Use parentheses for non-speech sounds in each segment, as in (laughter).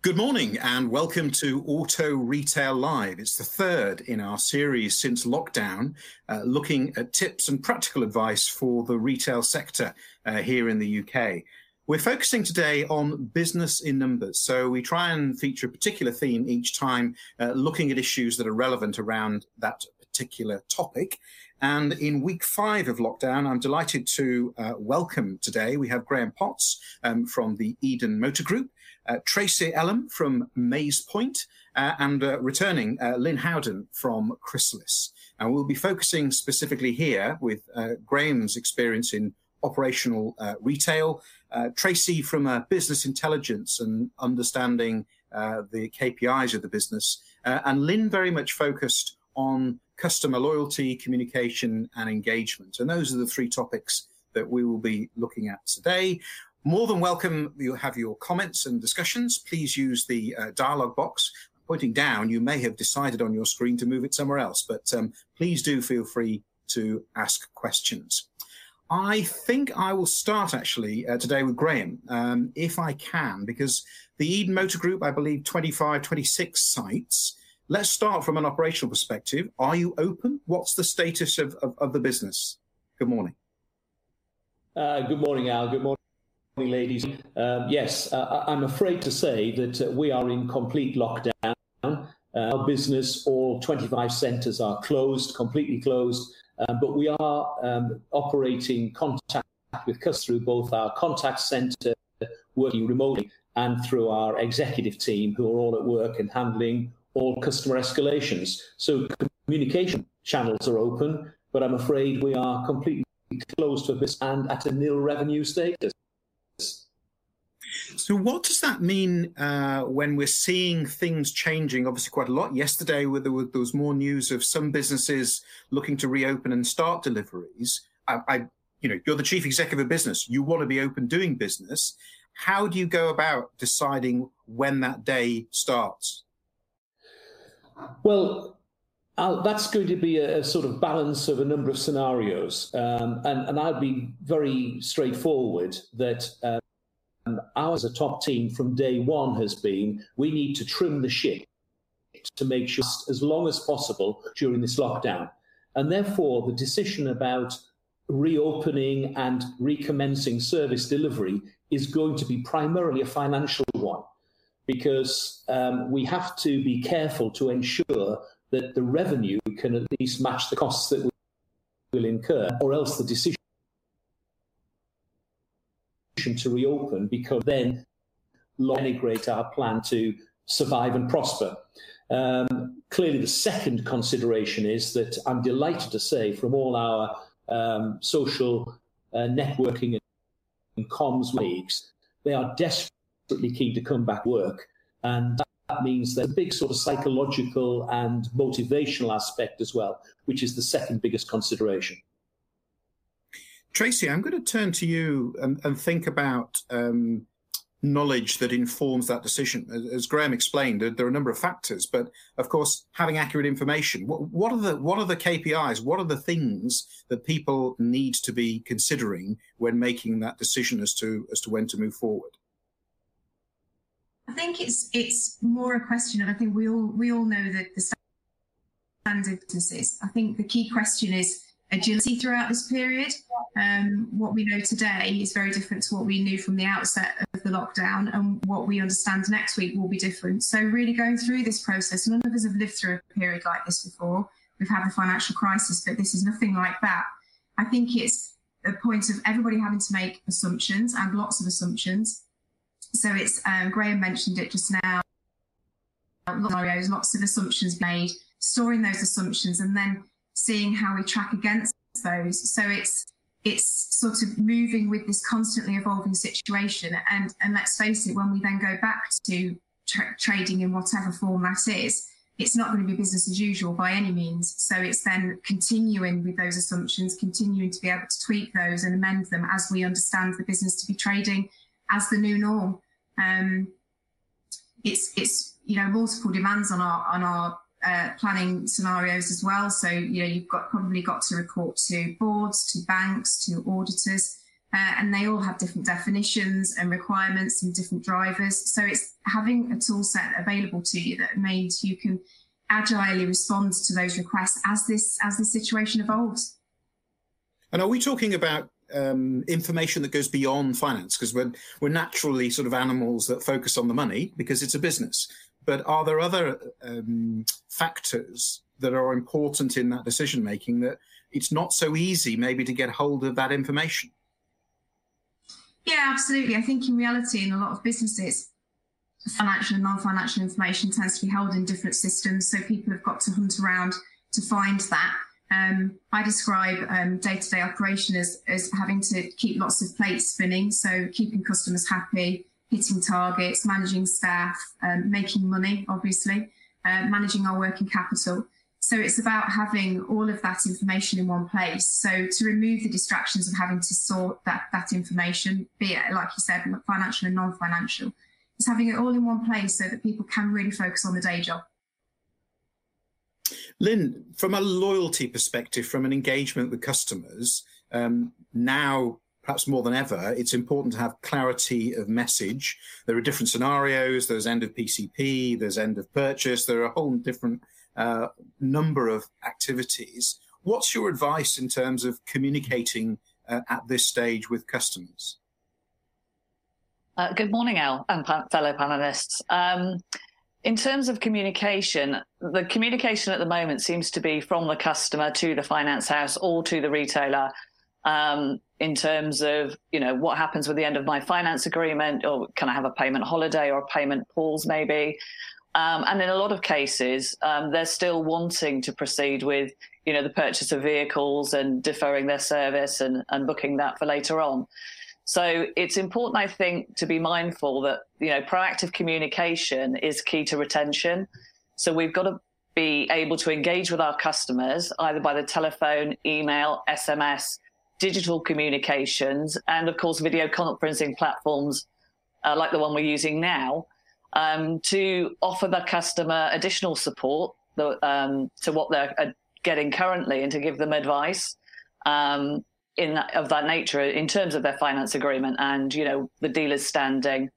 Good morning and welcome to Auto Retail Live. It's the third in our series since lockdown, uh, looking at tips and practical advice for the retail sector uh, here in the UK. We're focusing today on business in numbers. So we try and feature a particular theme each time, uh, looking at issues that are relevant around that particular topic. And in week five of lockdown, I'm delighted to uh, welcome today. We have Graham Potts um, from the Eden Motor Group, Tracy Ellum from Maze Point, uh, and uh, returning uh, Lynn Howden from Chrysalis. And we'll be focusing specifically here with uh, Graham's experience in operational retail, Tracy from business intelligence and understanding the KPIs of the business, and Lynn very much focused on customer loyalty, communication, and engagement. And those are the three topics that we will be looking at today. More than welcome, you have your comments and discussions. Please use the uh, dialog box. Pointing down, you may have decided on your screen to move it somewhere else, but um, please do feel free to ask questions. I think I will start actually uh, today with Graham, um, if I can, because the Eden Motor Group, I believe 25, 26 sites. Let's start from an operational perspective. Are you open? What's the status of, of, of the business? Good morning. Uh, good morning, Al. Good morning, ladies. Um, yes, uh, I'm afraid to say that uh, we are in complete lockdown. Uh, our business, all 25 centres are closed, completely closed, um, but we are um, operating contact with customers through both our contact centre, working remotely, and through our executive team who are all at work and handling all customer escalations. So communication channels are open, but I'm afraid we are completely closed for business and at a nil revenue status. So, what does that mean uh, when we're seeing things changing? Obviously, quite a lot. Yesterday, there was, there was more news of some businesses looking to reopen and start deliveries. I, I, you know, you're the chief executive of business. You want to be open doing business. How do you go about deciding when that day starts? Well, I'll, that's going to be a, a, sort of balance of a number of scenarios. Um, and, and I'll be very straightforward that um, ours, a top team from day one, has been we need to trim the ship to make sure as long as possible during this lockdown. And therefore, the decision about reopening and recommencing service delivery is going to be primarily a financial one because um, we have to be careful to ensure that the revenue can at least match the costs that we will incur, or else the decision to reopen because then denigrate our plan to survive and prosper. Um, clearly, the second consideration is that I'm delighted to say from all our um, social uh, networking and comms leagues, they are desperately keen to come back work. And that means there's a big sort of psychological and motivational aspect as well, which is the second biggest consideration. Tracy, I'm going to turn to you and, and think about um, knowledge that informs that decision. As, Graham explained, there are a number of factors, but of course, having accurate information. What, what, are the what are the KPIs? What are the things that people need to be considering when making that decision as to as to when to move forward? I think it's it's more a question of I think we all we all know that the standard. I think the key question is agility throughout this period. Um, what we know today is very different to what we knew from the outset of the lockdown, and what we understand next week will be different. So, really going through this process, none of us have lived through a period like this before. We've had the financial crisis, but this is nothing like that. I think it's a point of everybody having to make assumptions and lots of assumptions so it's um, Graham mentioned it just now. Lots of assumptions made, storing those assumptions, and then seeing how we track against those. So it's it's sort of moving with this constantly evolving situation. And and let's face it, when we then go back to tra- trading in whatever form that is, it's not going to be business as usual by any means. So it's then continuing with those assumptions, continuing to be able to tweak those and amend them as we understand the business to be trading as the new norm. Um, it's it's you know multiple demands on our on our uh, planning scenarios as well. So you know you've got probably got to report to boards, to banks, to auditors. uh, and they all have different definitions and requirements and different drivers. So it's having a tool set available to you that means you can agilely respond to those requests as this as the situation evolves. And are we talking about um, information that goes beyond finance? Because we're we're naturally sort of animals that focus on the money because it's a business. But are there other um, factors that are important in that decision making that it's not so easy maybe to get hold of that information? Yeah, absolutely. I think in reality, in a lot of businesses, financial and non-financial information tends to be held in different systems. So people have got to hunt around to find that. Um, I describe um, day-to-day operation as, as having to keep lots of plates spinning. So keeping customers happy, hitting targets, managing staff, um, making money, obviously, uh, managing our working capital. So it's about having all of that information in one place. So to remove the distractions of having to sort that, that information, be it, like you said, financial and non-financial, is having it all in one place so that people can really focus on the day job. Lynn, from a loyalty perspective, from an engagement with customers, um, now perhaps more than ever, it's important to have clarity of message. There are different scenarios. There's end of PCP, there's end of purchase. There are a whole different uh, number of activities. What's your advice in terms of communicating uh, at this stage with customers? Uh, good morning, Al and fellow panelists. Um, in terms of communication, the communication at the moment seems to be from the customer to the finance house or to the retailer. Um, in terms of you know what happens with the end of my finance agreement, or can I have a payment holiday or a payment pause maybe? Um, and in a lot of cases, um, they're still wanting to proceed with you know the purchase of vehicles and deferring their service and, and booking that for later on. So it's important, I think, to be mindful that, you know, proactive communication is key to retention. So we've got to be able to engage with our customers either by the telephone, email, SMS, digital communications, and of course, video conferencing platforms uh, like the one we're using now um, to offer the customer additional support um, to what they're uh, getting currently and to give them advice. Um, in that, of that nature in terms of their finance agreement and you know the dealer's standing.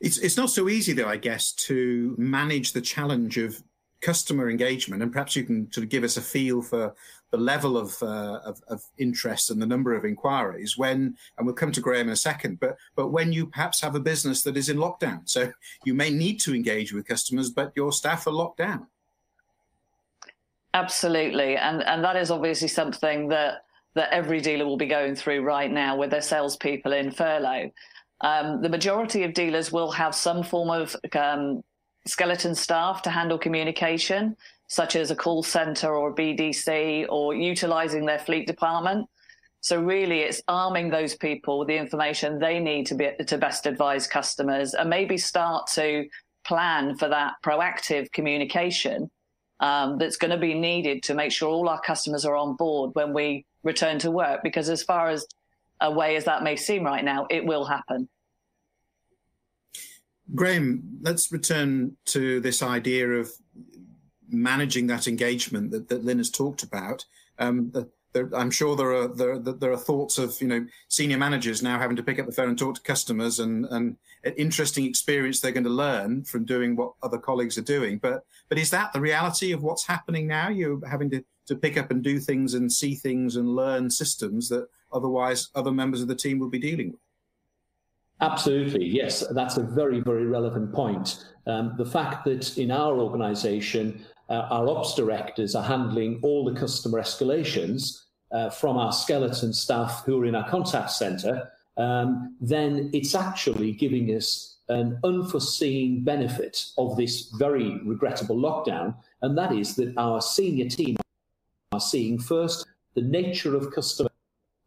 It's it's not so easy though, I guess, to manage the challenge of customer engagement, and perhaps you can sort of give us a feel for the level of, uh, of, of interest and the number of inquiries when, and we'll come to Graham in a second, but but when you perhaps have a business that is in lockdown, so you may need to engage with customers, but your staff are locked down. Absolutely, and and that is obviously something that that every dealer will be going through right now with their salespeople in furlough. Um, the majority of dealers will have some form of um, skeleton staff to handle communication, such as a call center or a BDC, or utilizing their fleet department. So really, it's arming those people with the information they need to be to best advise customers, and maybe start to plan for that proactive communication um, that's going to be needed to make sure all our customers are on board when we return to work. Because as far as a way as that may seem right now, it will happen. Graham, let's return to this idea of managing that engagement that, that Lynn has talked about. Um, the, there, I'm sure there are there, there are thoughts of you know senior managers now having to pick up the phone and talk to customers and and an interesting experience they're going to learn from doing what other colleagues are doing. But but is that the reality of what's happening now? You're having to to pick up and do things and see things and learn systems that otherwise other members of the team will be dealing with. Absolutely, yes, that's a very, very relevant point. Um, the fact that in our organisation, uh, our ops directors are handling all the customer escalations uh, from our skeleton staff who are in our contact centre, um, then it's actually giving us an unforeseen benefit of this very regrettable lockdown, and that is that our senior team are seeing first the nature of customer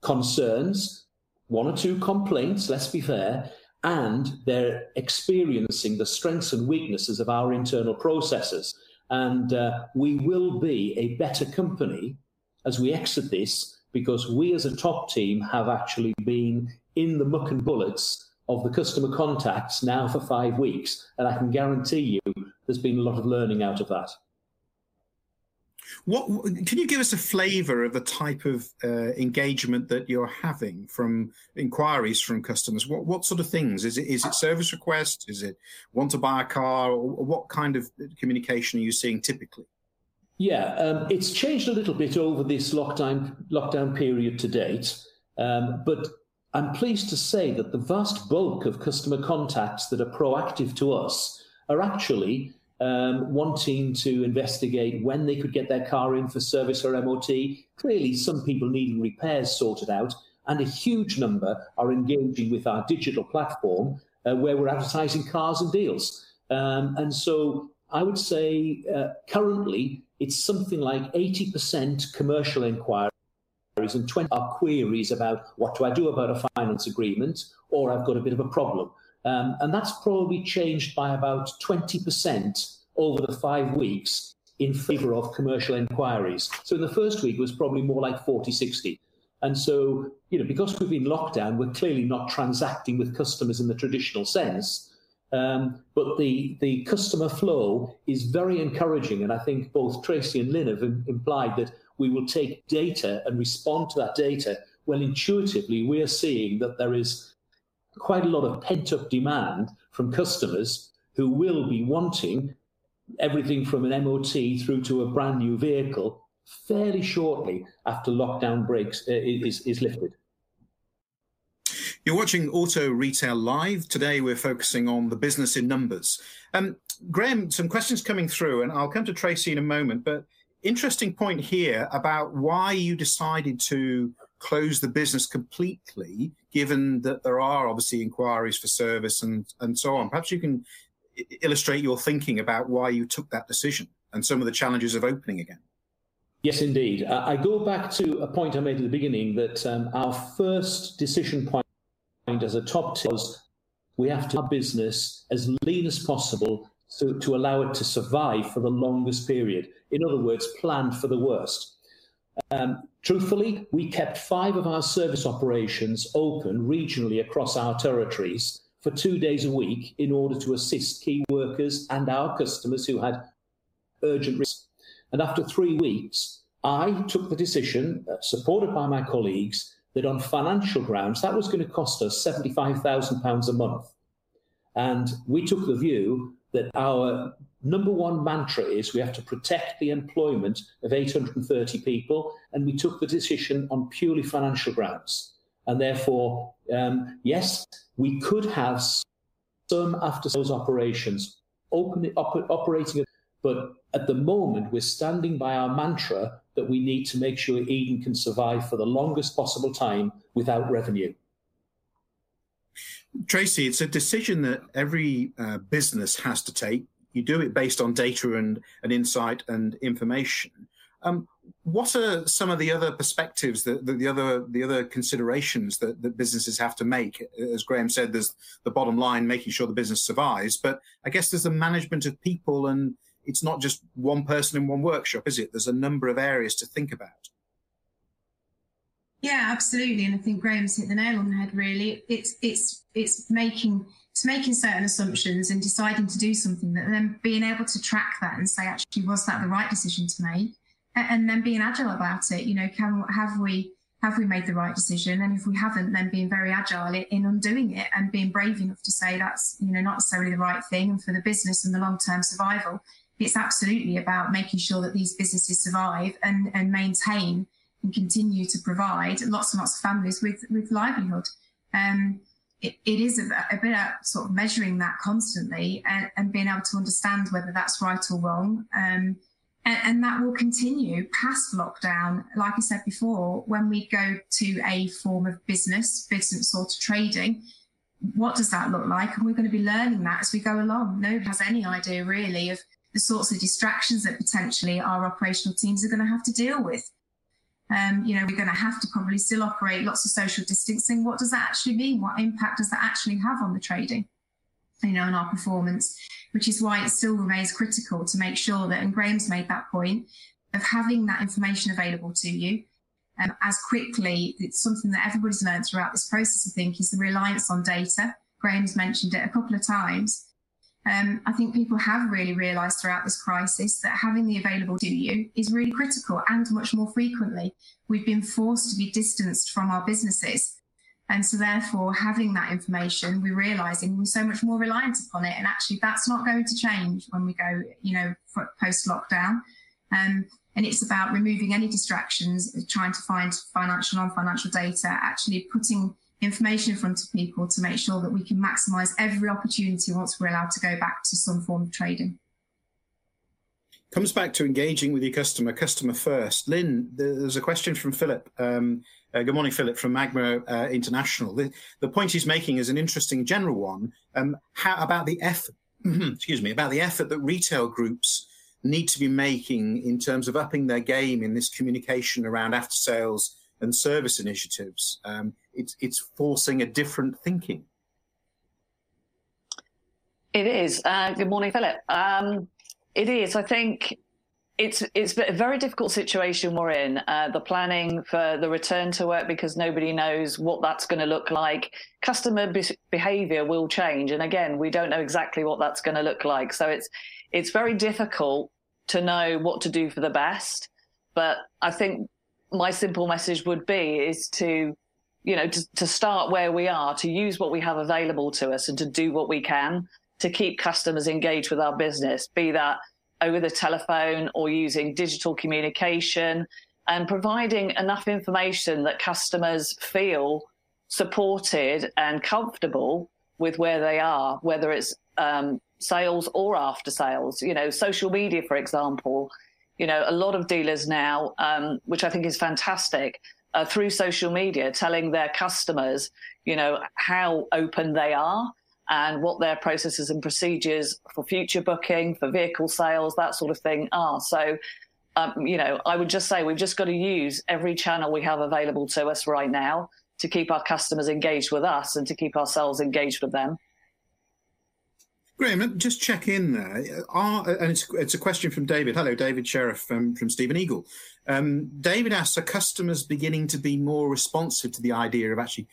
concerns, one or two complaints, let's be fair, and they're experiencing the strengths and weaknesses of our internal processes. And uh, we will be a better company as we exit this because we as a top team have actually been in the muck and bullets of the customer contacts now for five weeks. And I can guarantee you there's been a lot of learning out of that. What can you give us a flavour of the type of uh, engagement that you're having from inquiries from customers? What what sort of things is it? Is it service requests? Is it want to buy a car? What kind of communication are you seeing typically? Yeah, um, it's changed a little bit over this lockdown lockdown period to date, um, but I'm pleased to say that the vast bulk of customer contacts that are proactive to us are actually um, wanting to investigate when they could get their car in for service or MOT. Clearly, some people needing repairs sorted out, and a huge number are engaging with our digital platform uh, where we're advertising cars and deals. Um, and so I would say uh, currently it's something like 80% commercial inquiries and 20 are queries about what do I do about a finance agreement or I've got a bit of a problem. Um, and that's probably changed by about 20% over the five weeks in favour of commercial inquiries. So in the first week, it was probably more like 40, 60. And so, you know, because we've been locked down, we're clearly not transacting with customers in the traditional sense. Um, but the, the customer flow is very encouraging. And I think both Tracy and Lynn have implied that we will take data and respond to that data. Well, intuitively, we're seeing that there is quite a lot of pent up demand from customers who will be wanting everything from an MOT through to a brand new vehicle fairly shortly after lockdown breaks uh, is, is lifted. You're watching Auto Retail Live. Today we're focusing on the business in numbers. Um, Graham, some questions coming through, and I'll come to Tracy in a moment. But interesting point here about why you decided to close the business completely, given that there are obviously inquiries for service and, and so on. Perhaps you can illustrate your thinking about why you took that decision and some of the challenges of opening again. Yes, indeed. I go back to a point I made at the beginning that um, our first decision point as a top team was we have to have business as lean as possible to, to allow it to survive for the longest period. In other words, plan for the worst. Um, truthfully, we kept five of our service operations open regionally across our territories for two days a week in order to assist key workers and our customers who had urgent risks. And after three weeks, I took the decision, uh, supported by my colleagues, that on financial grounds, that was going to cost us £75,000 a month. And we took the view that our number one mantra is we have to protect the employment of 830 people, and we took the decision on purely financial grounds. And therefore, um, yes, we could have some after sales operations open, op- operating, but at the moment, we're standing by our mantra that we need to make sure Eden can survive for the longest possible time without revenue. Tracy, it's a decision that every uh, business has to take. You do it based on data and, and insight and information. Um, what are some of the other perspectives, the, the, the, other the other considerations that, that businesses have to make? As Graham said, there's the bottom line, making sure the business survives. But I guess there's the management of people, and it's not just one person in one workshop, is it? There's a number of areas to think about. Yeah, absolutely, and I think Graham's hit the nail on the head. Really, it's it's it's making it's making certain assumptions and deciding to do something that then being able to track that and say actually was that the right decision to make and then being agile about it. You know, can have we have we made the right decision? And if we haven't, then being very agile in undoing it and being brave enough to say that's you know not necessarily the right thing. And for the business and the long term survival, it's absolutely about making sure that these businesses survive and and maintain and continue to provide lots and lots of families with with livelihood. Um, it, it is a, a, bit of sort of measuring that constantly and, and, being able to understand whether that's right or wrong. Um, and, and, that will continue past lockdown. Like I said before, when we go to a form of business, business sort of trading, what does that look like? And we're going to be learning that as we go along. Nobody has any idea really of the sorts of distractions that potentially our operational teams are going to have to deal with. Um, you know, we're going to have to probably still operate lots of social distancing. What does that actually mean? What impact does that actually have on the trading? You know, and our performance which is why it still remains critical to make sure that, and Graham's made that point, of having that information available to you um, as quickly. It's something that everybody's learned throughout this process, I think, is the reliance on data. Graham's mentioned it a couple of times. Um, I think people have really realised throughout this crisis that having the available to you is really critical and much more frequently. We've been forced to be distanced from our businesses. And so, therefore, having that information, we're realizing we're so much more reliant upon it. And actually, that's not going to change when we go, you know, post lockdown. Um, and it's about removing any distractions, trying to find financial, non financial data, actually putting information in front of people to make sure that we can maximize every opportunity once we're allowed to go back to some form of trading. Comes back to engaging with your customer, customer first. Lynn, there's a question from Philip. Um, uh, good morning, Philip, from Magma uh, International. The, the, point he's making is an interesting general one. Um, how about the effort? (clears throat) excuse me, about the effort that retail groups need to be making in terms of upping their game in this communication around after sales and service initiatives. Um, it's, it's forcing a different thinking. It is. Uh, good morning, Philip. Um, it is. I think it's it's a very difficult situation we're in. Uh, the planning for the return to work because nobody knows what that's going to look like. Customer be- behaviour will change, and again, we don't know exactly what that's going to look like. So it's it's very difficult to know what to do for the best. But I think my simple message would be is to you know to, to start where we are, to use what we have available to us, and to do what we can to keep customers engaged with our business. Be that over the telephone or using digital communication and providing enough information that customers feel supported and comfortable with where they are, whether it's um, sales or after sales. You know, social media, for example, you know, a lot of dealers now, um, which I think is fantastic, uh, through social media, telling their customers, you know, how open they are and what their processes and procedures for future booking, for vehicle sales, that sort of thing are. So, um, you know, I would just say we've just got to use every channel we have available to us right now to keep our customers engaged with us and to keep ourselves engaged with them. Graham, just check in there. Are, and it's, it's, a question from David. Hello, David Sheriff from, from Steven Eagell. Um, David asks, are customers beginning to be more responsive to the idea of actually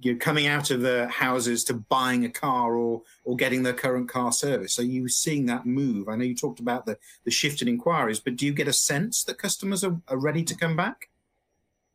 you know, coming out of the houses to buying a car or or getting their current car service. Are you seeing that move? I know you talked about the the shift in inquiries, but do you get a sense that customers are, are ready to come back?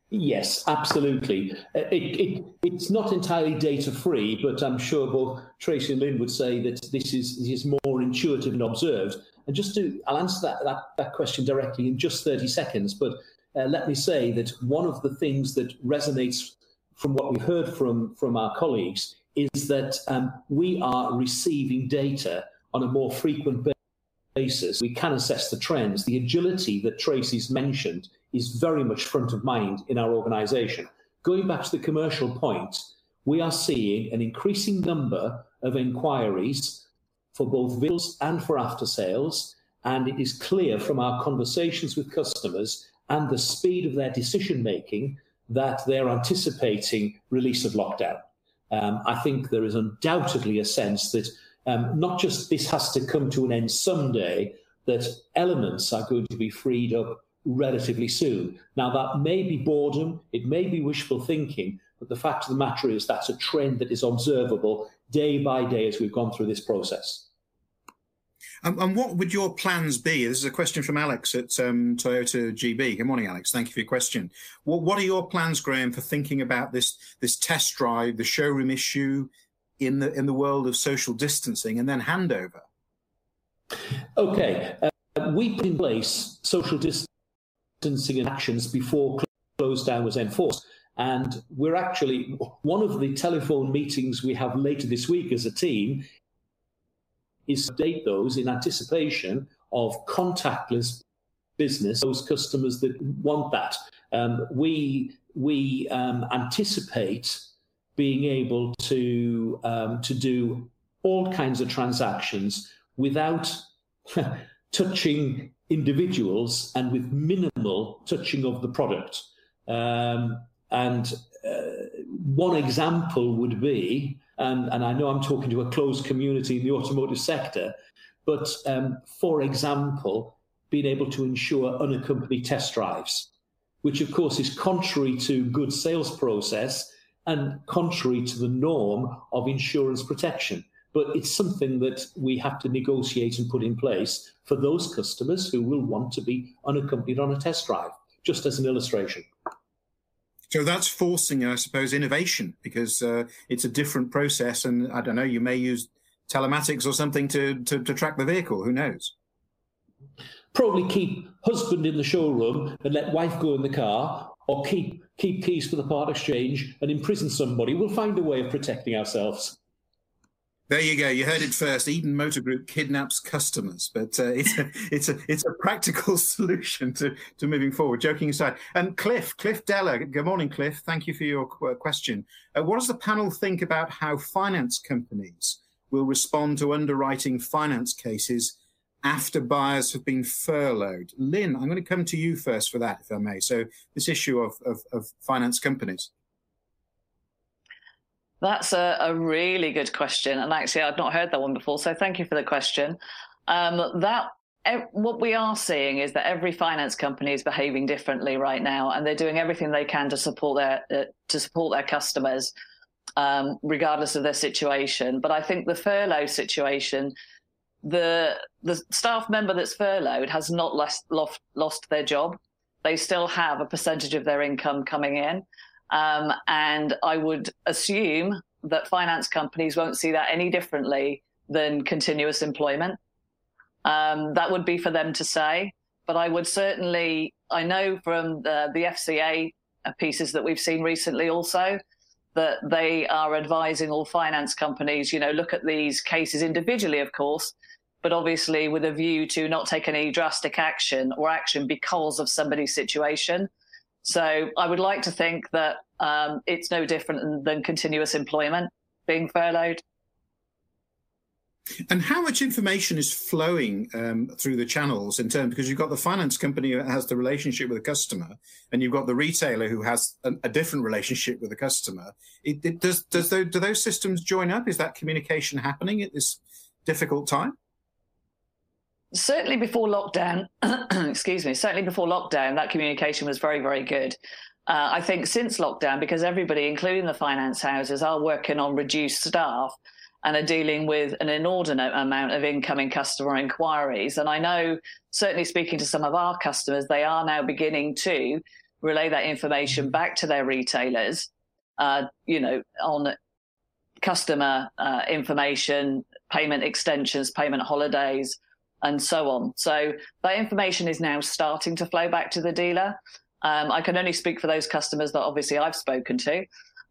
Yes, absolutely. Uh, it, it, it's not entirely data free, but I'm sure both Tracy and Lynn would say that this is, this is more intuitive and observed. And just to, I'll answer that, that, that question directly in just 30 seconds. But uh, let me say that one of the things that resonates from what we've heard from, from our colleagues is that um, we are receiving data on a more frequent basis. We can assess the trends. The agility that Tracy's mentioned is very much front of mind in our organisation. Going back to the commercial point, we are seeing an increasing number of inquiries for both vehicles and for after sales. And it is clear from our conversations with customers and the speed of their decision making that they're anticipating release of lockdown. Um, I think there is undoubtedly a sense that um, not just this has to come to an end someday, that elements are going to be freed up relatively soon. Now, that may be boredom, it may be wishful thinking, but the fact of the matter is that's a trend that is observable day by day as we've gone through this process. Um, and what would your plans be? This is a question from Alex at um, Toyota GB. Good morning, Alex. Thank you for your question. What, what are your plans, Graham, for thinking about this this test drive, the showroom issue in the in the world of social distancing, and then handover? Okay, uh, we put in place social distancing actions before close down was enforced. And we're actually, one of the telephone meetings we have later this week as a team is to date those in anticipation of contactless business, those customers that want that. Um, we we um, anticipate being able to um, to do all kinds of transactions without (laughs) touching individuals and with minimal touching of the product. Um, and uh, one example would be and, and I know I'm talking to a closed community in the automotive sector, but um, for example, being able to ensure unaccompanied test drives, which of course is contrary to good sales process and contrary to the norm of insurance protection. But it's something that we have to negotiate and put in place for those customers who will want to be unaccompanied on a test drive, just as an illustration. So that's forcing, I suppose, innovation because uh, it's a different process. And I don't know, you may use telematics or something to, to, to track the vehicle. Who knows? Probably keep husband in the showroom and let wife go in the car, or keep keep keys for the part exchange and imprison somebody. We'll find a way of protecting ourselves. There you go. You heard it first. Eden Motor Group kidnaps customers, but uh, it's a (laughs) it's a it's a practical (laughs) solution to to moving forward. Joking aside, and Cliff Cliff Della. Good morning, Cliff. Thank you for your question. Uh, what does the panel think about how finance companies will respond to underwriting finance cases after buyers have been furloughed? Lynn, I'm going to come to you first for that, if I may. So this issue of of, of finance companies. That's a, a, really good question. And actually, I'd not heard that one before. So thank you for the question. Um, that what we are seeing is that every finance company is behaving differently right now, and they're doing everything they can to support their uh, to support their customers, um, regardless of their situation. But I think the furlough situation, the the staff member that's furloughed has not lost lost, lost their job. They still have a percentage of their income coming in. Um, and I would assume that finance companies won't see that any differently than continuous employment. Um, that would be for them to say. But I would certainly, I know from the, the FCA pieces that we've seen recently also, that they are advising all finance companies, you know, look at these cases individually, of course, but obviously with a view to not take any drastic action or action because of somebody's situation. So I would like to think that um, it's no different than continuous employment being furloughed. And how much information is flowing um, through the channels in terms because you've got the finance company that has the relationship with the customer, and you've got the retailer who has a, a different relationship with the customer. It, it, does does those, do those systems join up? Is that communication happening at this difficult time? Certainly before lockdown, (clears throat) excuse me, certainly before lockdown, that communication was very, very good. Uh, I think since lockdown, because everybody, including the finance houses, are working on reduced staff and are dealing with an inordinate amount of incoming customer inquiries. And I know, certainly speaking to some of our customers, they are now beginning to relay that information mm-hmm. back to their retailers, uh, you know, on customer uh, information, payment extensions, payment holidays, and so on. So that information is now starting to flow back to the dealer. Um, I can only speak for those customers that obviously I've spoken to,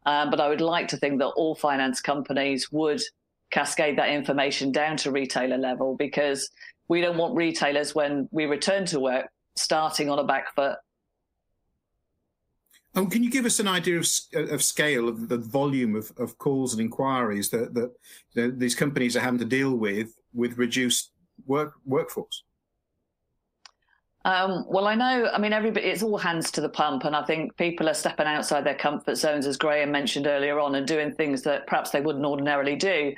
um, but I would like to think that all finance companies would cascade that information down to retailer level because we don't want retailers when we return to work starting on a back foot. Oh, can you give us an idea of, of scale of the volume of, of calls and inquiries that, that, that these companies are having to deal with with reduced work workforce? Um, well, I know. I mean, everybody. It's all hands to the pump, and I think people are stepping outside their comfort zones, as Graham mentioned earlier on, and doing things that perhaps they wouldn't ordinarily do.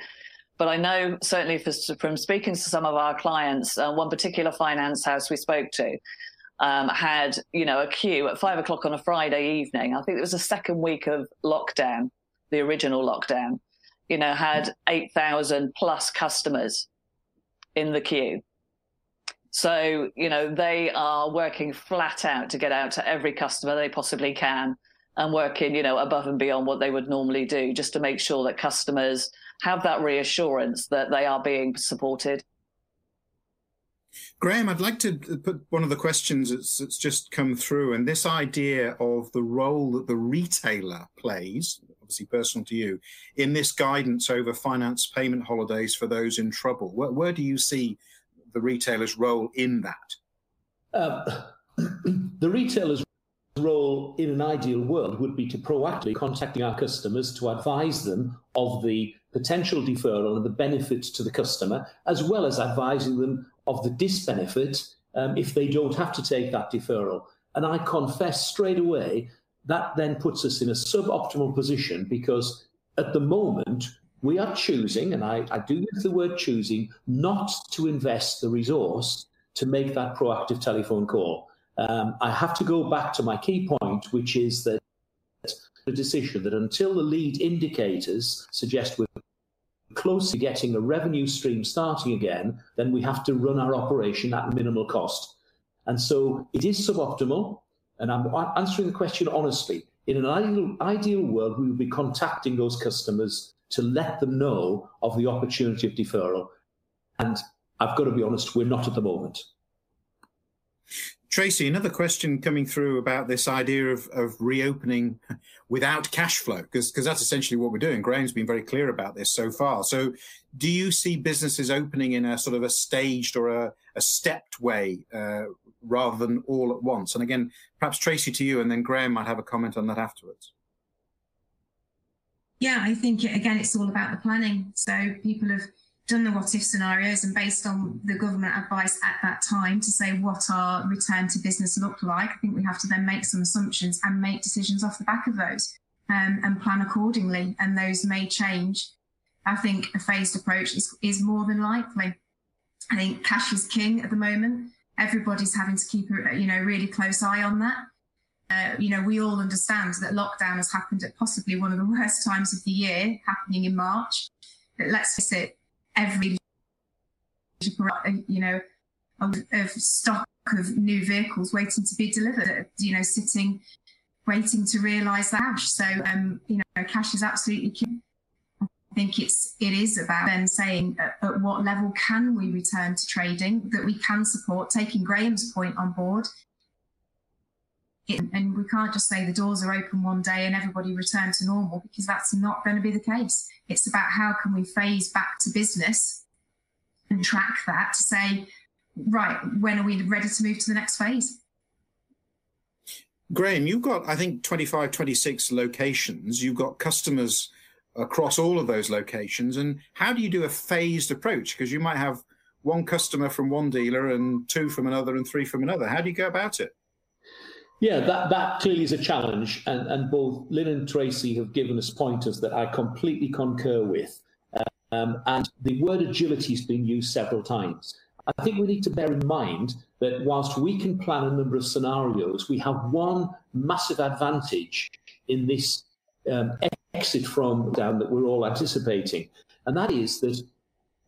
But I know certainly for, from speaking to some of our clients, uh, one particular finance house we spoke to um, had, you know, a queue at five o'clock on a Friday evening. I think it was the second week of lockdown, the original lockdown. You know, had eight thousand plus customers in the queue. So, you know, they are working flat out to get out to every customer they possibly can and working, you know, above and beyond what they would normally do just to make sure that customers have that reassurance that they are being supported. Graham, I'd like to put one of the questions that's, that's, just come through, and this idea of the role that the retailer plays, obviously personal to you, in this guidance over finance payment holidays for those in trouble. Where, where do you see the retailer's role in that? Uh, (clears throat) the retailer's role in an ideal world would be to proactively contacting our customers to advise them of the potential deferral and the benefits to the customer, as well as advising them of the disbenefit um, if they don't have to take that deferral. And I confess straight away that then puts us in a suboptimal position because at the moment we are choosing, and I, I do use the word choosing, not to invest the resource to make that proactive telephone call. Um, I have to go back to my key point, which is that the decision that until the lead indicators suggest we're close to getting a revenue stream starting again, then we have to run our operation at minimal cost. And so it is suboptimal. And I'm answering the question honestly. In an ideal, ideal world, we would be contacting those customers to let them know of the opportunity of deferral. And I've got to be honest, we're not at the moment. Tracy, another question coming through about this idea of, of reopening without cash flow, because that's essentially what we're doing. Graham's been very clear about this so far. So, do you see businesses opening in a sort of a staged or a, a stepped way uh, rather than all at once? And again, perhaps Tracy to you, and then Graham might have a comment on that afterwards. Yeah, I think again, it's all about the planning. So people have done the what if scenarios and based on the government advice at that time to say what our return to business looked like, I think we have to then make some assumptions and make decisions off the back of those um, and plan accordingly. And those may change. I think a phased approach is, is more than likely. I think cash is king at the moment. Everybody's having to keep a you know really close eye on that. Uh, you know, we all understand that lockdown has happened at possibly one of the (laughs) worst times of the year, happening in March. But let's face it, every you know of, stock of new vehicles waiting to be delivered you know sitting waiting to realize that cash. so um you know cash is absolutely key i think it's it is about then saying at, at what level can we return to trading that we can support taking graham's point on board and we can't just say the doors are open one day and everybody return to normal because that's not going to be the case. It's about how can we phase back to business and track that to say, right, when are we ready to move to the next phase? Graham, you've got, I think, 25, 26 locations. You've got customers across all of those locations. And how do you do a phased approach? Because you might have one customer from one dealer and two from another and three from another. How do you go about it? Yeah, that, that clearly is a challenge. And, and both Lynn and Tracy have given us pointers that I completely concur with. Um, and the word agility has been used several times. I think we need to bear in mind that whilst we can plan a number of scenarios, we have one massive advantage in this um, exit from down that we're all anticipating. And that is that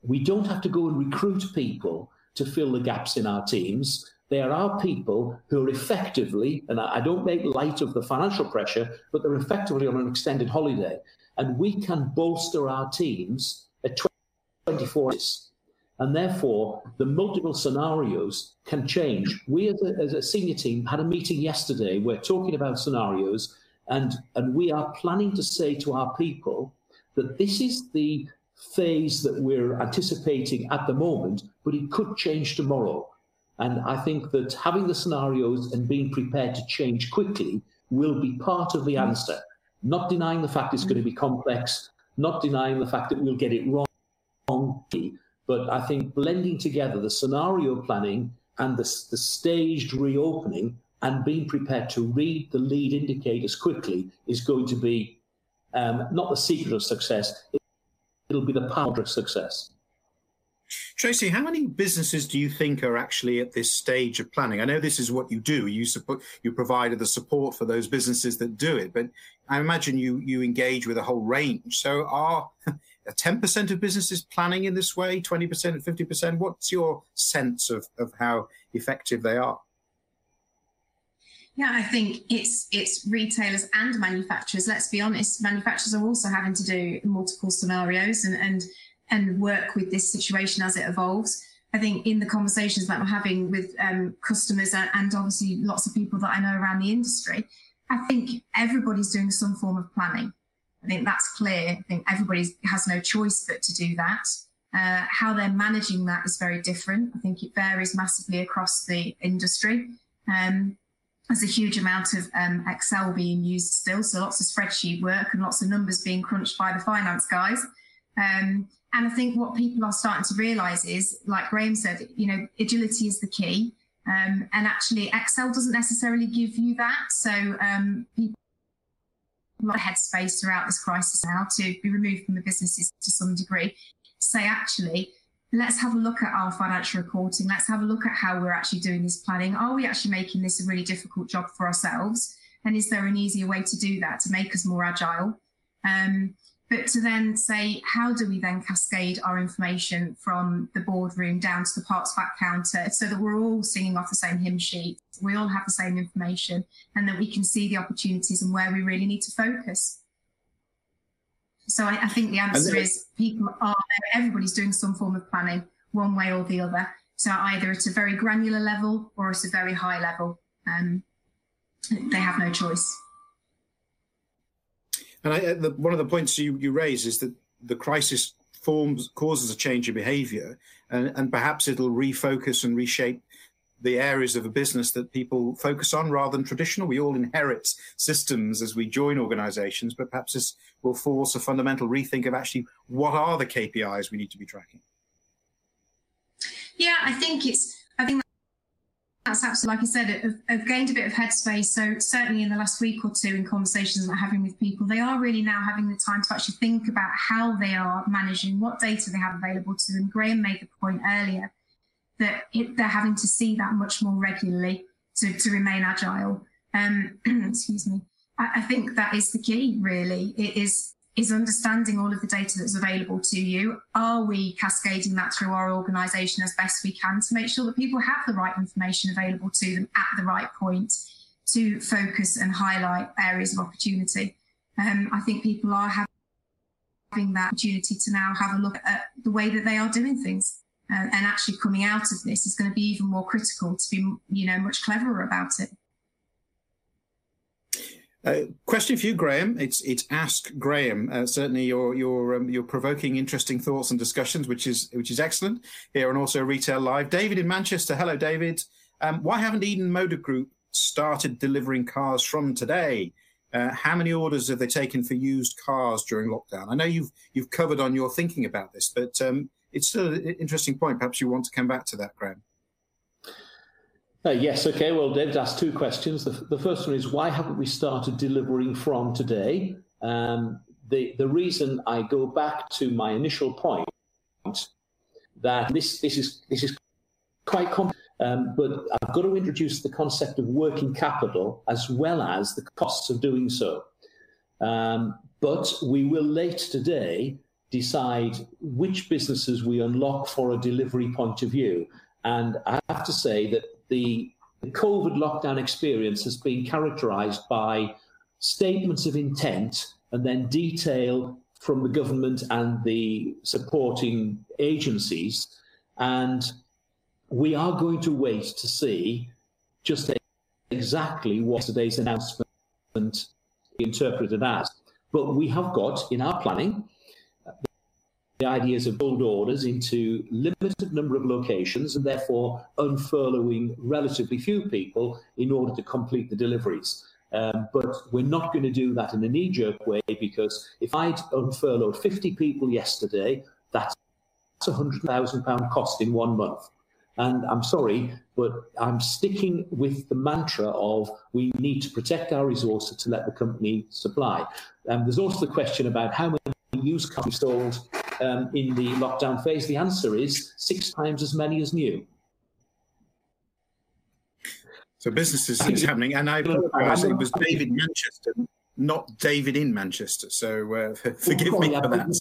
we don't have to go and recruit people to fill the gaps in our teams. There are people who are effectively, and I don't make light of the financial pressure, but they're effectively on an extended holiday. And we can bolster our teams at 24 hours. And therefore, the multiple scenarios can change. We, as a, as a senior team, had a meeting yesterday. We're talking about scenarios, and, and we are planning to say to our people that this is the phase that we're anticipating at the moment, but it could change tomorrow. And I think that having the scenarios and being prepared to change quickly will be part of the answer. Not denying the fact it's going to be complex, not denying the fact that we'll get it wrong, but I think blending together the scenario planning and the, the staged reopening and being prepared to read the lead indicators quickly is going to be um, not the secret of success, it'll be the power of success. Tracy, how many businesses do you think are actually at this stage of planning? I know this is what you do. You support, you provided the support for those businesses that do it, but I imagine you you engage with a whole range. So are (laughs) ten percent of businesses planning in this way, twenty percent, fifty percent? What's your sense of of how effective they are? Yeah, I think it's it's retailers and manufacturers. Let's be honest, manufacturers are also having to do multiple scenarios and and and work with this situation as it evolves. I think in the conversations that I'm having with um, customers and, and obviously lots of people that I know around the industry, I think everybody's doing some form of planning. I think that's clear. I think everybody has no choice but to do that. Uh, how they're managing that is very different. I think it varies massively across the industry. Um, there's a huge amount of um, Excel being used still, so lots of spreadsheet work and lots of numbers being crunched by the finance guys. Um, and I think what people are starting to realize is, like Graham said, you know, agility is the key. Um, and actually, Excel doesn't necessarily give you that. So um, people have headspace throughout this crisis now to be removed from the businesses to some degree. Say, actually, let's have a look at our financial reporting. Let's have a look at how we're actually doing this planning. Are we actually making this a really difficult job for ourselves? And is there an easier way to do that to make us more agile? Um, but to then say, how do we then cascade our information from the boardroom down to the parts back counter so that we're all singing off the same hymn sheet, we all have the same information, and that we can see the opportunities and where we really need to focus. So I, I think the answer is people are, everybody's doing some form of planning one way or the other. So either at a very granular level or at a very high level. Um, they have no choice. And I, uh, the, one of the points you, you raise is that the crisis forms causes a change in behaviour, and, and perhaps it'll refocus and reshape the areas of a business that people focus on rather than traditional. We all inherit systems as we join organisations, but perhaps this will force a fundamental rethink of actually what are the KPIs we need to be tracking. Yeah, I think it's. I think that's absolutely, like I said, I've, gained a bit of headspace. So certainly in the last week or two in conversations that I'm having with people, they are really now having the time to actually think about how they are managing, what data they have available to them. Graham made the point earlier that it, they're having to see that much more regularly to, to remain agile. Um, (clears throat) excuse me. I, I think that is the key, really. It is is understanding all of the data that's available to you. Are we cascading that through our organisation as best we can to make sure that people have the right information available to them at the right point to focus and highlight areas of opportunity? Um, I think people are having that opportunity to now have a look at the way that they are doing things. Uh, and actually coming out of this is going to be even more critical to be, you know, much cleverer about it. Uh, question for you, Graham. It's it's Ask Graham. Uh, certainly, your your um, your provoking, interesting thoughts and discussions, which is which is excellent here, and also Retail Live. David in Manchester. Hello, David. Um, why haven't Eden Motor Group started delivering cars from today? Uh, how many orders have they taken for used cars during lockdown? I know you've you've covered on your thinking about this, but um, it's still an interesting point. Perhaps you want to come back to that, Graham. Uh, yes, okay. Well, David asked two questions. The, the, first one is why haven't we started delivering from today? Um, the, the reason I go back to my initial point that this, this, is, this is quite complex, um, but I've got to introduce the concept of working capital as well as the costs of doing so. Um, but we will later today decide which businesses we unlock for a delivery point of view. And I have to say that the COVID lockdown experience has been characterized by statements of intent and then detail from the government and the supporting agencies. And we are going to wait to see just exactly what today's announcement interpreted as. But we have got in our planning the ideas of build orders into limited number of locations and therefore unfurloughing relatively few people in order to complete the deliveries. Um, but we're not going to do that in a knee jerk way because if I'd unfurloughed 50 people yesterday, that's a £100,000 cost in one month. And I'm sorry, but I'm sticking with the mantra of we need to protect our resources to let the company supply. Um, there's also the question about how many used cars sold um, in the lockdown phase? The answer is six times as many as new. So business is, happening, and I apologise. It was David Manchester, not David in Manchester. So uh, (laughs) forgive oh, me for that.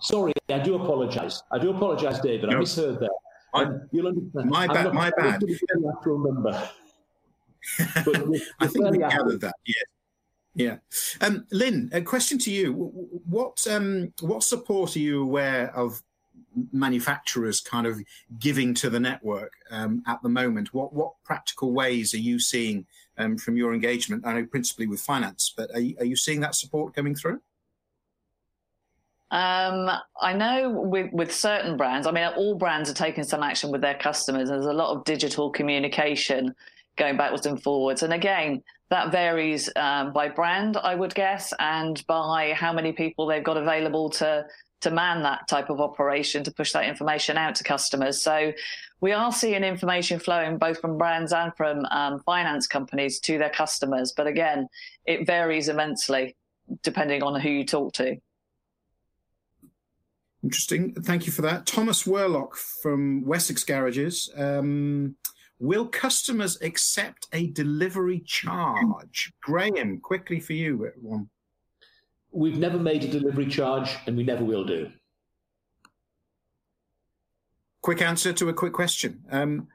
Sorry, I do apologise. I do apologise, David. No. I misheard that. I, you'll understand. My bad. My bad. I remember. (laughs) I think we gathered that. Yes. Yeah, um, Lynn. A question to you: What um, what support are you aware of manufacturers kind of giving to the network um, at the moment? What what practical ways are you seeing um, from your engagement? I know principally with finance, but are you, are you seeing that support coming through? Um, I know with, with certain brands, I mean, all brands are taking some action with their customers. There's a lot of digital communication going backwards and forwards. And again, that varies um, by brand, I would guess, and by how many people they've got available to to man that type of operation to push that information out to customers. So we are seeing information flowing both from brands and from um, finance companies to their customers. But again, it varies immensely depending on who you talk to. Interesting. Thank you for that. Thomas Worlock from Wessex Garages. Um, Will customers accept a delivery charge? Graham, quickly for you, one. we've never made a delivery charge and we never will do. Quick answer to a quick question. Um,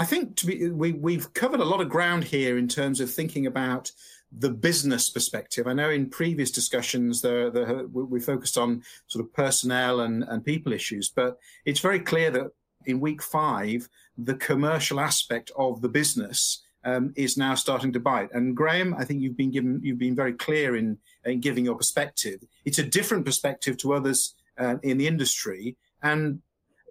I think be, we, we've covered a lot of ground here in terms of thinking about the business perspective. I know in previous discussions the, the, we focused on sort of personnel and, and people issues, but it's very clear that in week five, the commercial aspect of the business um, is now starting to bite. And Graham, I think you've been given, you've been very clear in, in giving your perspective. It's a different perspective to others uh, in the industry. And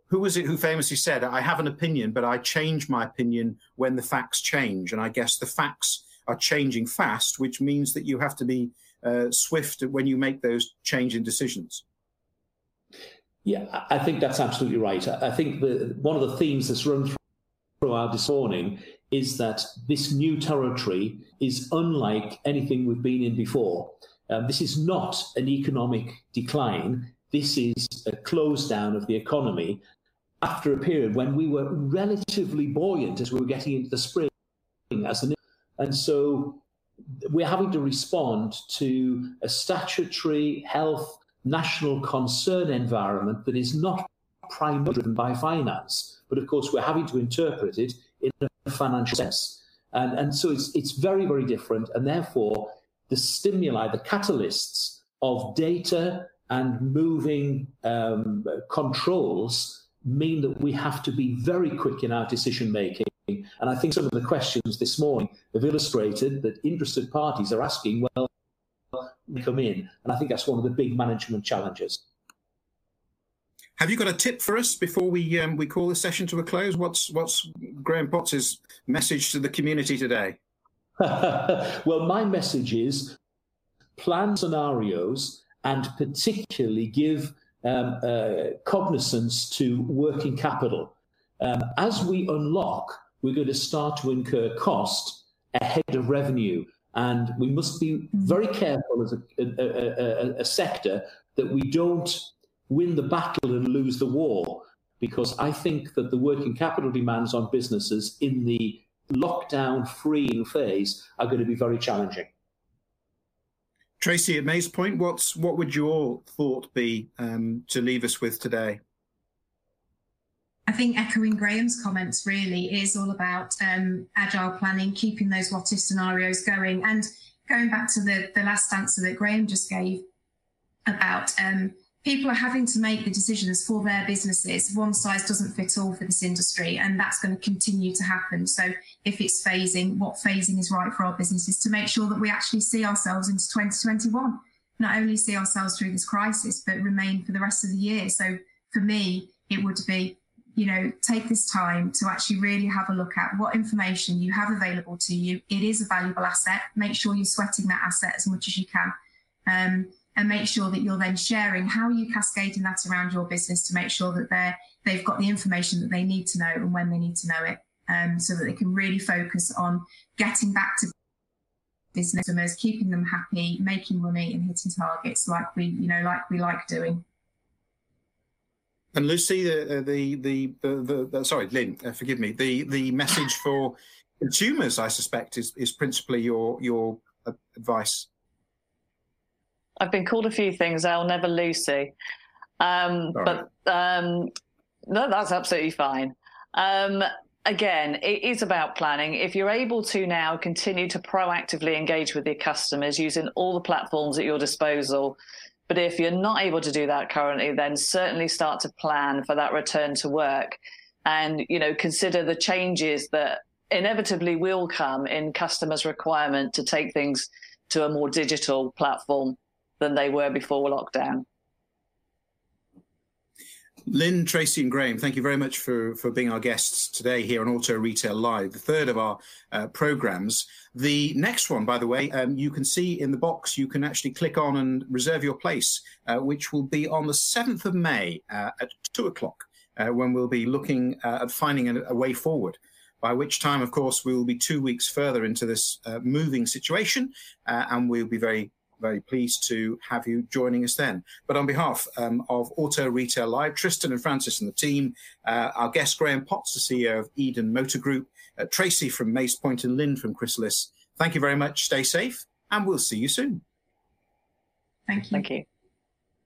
who was it who famously said, I have an opinion, but I change my opinion when the facts change. And I guess the facts are changing fast, which means that you have to be uh, swift when you make those changing decisions. Yeah, I think that's absolutely right. I think the, one of the themes that's run through our this morning is that this new territory is unlike anything we've been in before. Um, this is not an economic decline. This is a close down of the economy after a period when we were relatively buoyant as we were getting into the spring as an and so we're having to respond to a statutory health national concern environment that is not primarily driven by finance. But of course, we're having to interpret it in a financial sense. And, and so it's, it's very, very different. And therefore, the stimuli, the catalysts of data and moving um, controls mean that we have to be very quick in our decision making and I think some of the questions this morning have illustrated that interested parties are asking, well, come in. And I think that's one of the big management challenges. Have you got a tip for us before we um, we call the session to a close? What's what's Graham Potts's message to the community today? (laughs) well, my message is plan scenarios and particularly give um, uh, cognizance to working capital. Um, as we unlock we're going to start to incur cost ahead of revenue. And we must be very careful as a, a, a, a sector that we don't win the battle and lose the war, because I think that the working capital demands on businesses in the lockdown freeing phase are going to be very challenging. Tracy, at May's Point, what's what would your thought be um, to leave us with today? I think echoing Graham's comments really is all about um, agile planning, keeping those what if scenarios going, and going back to the, the last answer that Graham just gave about um, people are having to make the decisions for their businesses. One size doesn't fit all for this industry, and that's going to continue to happen. So, if it's phasing, what phasing is right for our businesses to make sure that we actually see ourselves into 2021, not only see ourselves through this crisis, but remain for the rest of the year. So, for me, it would be you know, take this time to actually really have a look at what information you have available to you. It is a valuable asset. Make sure you're sweating that asset as much as you can. Um, and make sure that you're then sharing how you cascading that around your business to make sure that they're they've got the information that they need to know and when they need to know it um, so that they can really focus on getting back to business customers keeping them happy making money and hitting targets like we you know like we like doing and Lucy, the the the, the, the sorry, Lynn, uh, forgive me. The the message for consumers, I suspect, is is principally your your advice. I've been called a few things. I'll never Lucy, um, but um, no, that's absolutely fine. Um, again, it is about planning. If you're able to now continue to proactively engage with your customers using all the platforms at your disposal but if you're not able to do that currently, then certainly start to plan for that return to work and, you know, consider the changes that inevitably will come in customers' requirement to take things to a more digital platform than they were before lockdown. Lynn, Tracy, and Graham, thank you very much for, for being our guests today here on Auto Retail Live, the third of our uh, programs. The next one, by the way, um, you can see in the box, you can actually click on and reserve your place, uh, which will be on the 7th of May uh, at 2 o'clock, uh, when we'll be looking uh, at finding a, a, way forward. By which time, of course, we will be two weeks further into this uh, moving situation, and we'll be very very pleased to have you joining us then. But on behalf um, of Auto Retail Live, Tristan and Francis and the team, uh, our guest Graham Potts, the CEO of Eden Motor Group, uh, Tracy from Mace Point and Lynn from Chrysalis, thank you very much. Stay safe, and we'll see you soon. Thank you. Thank you.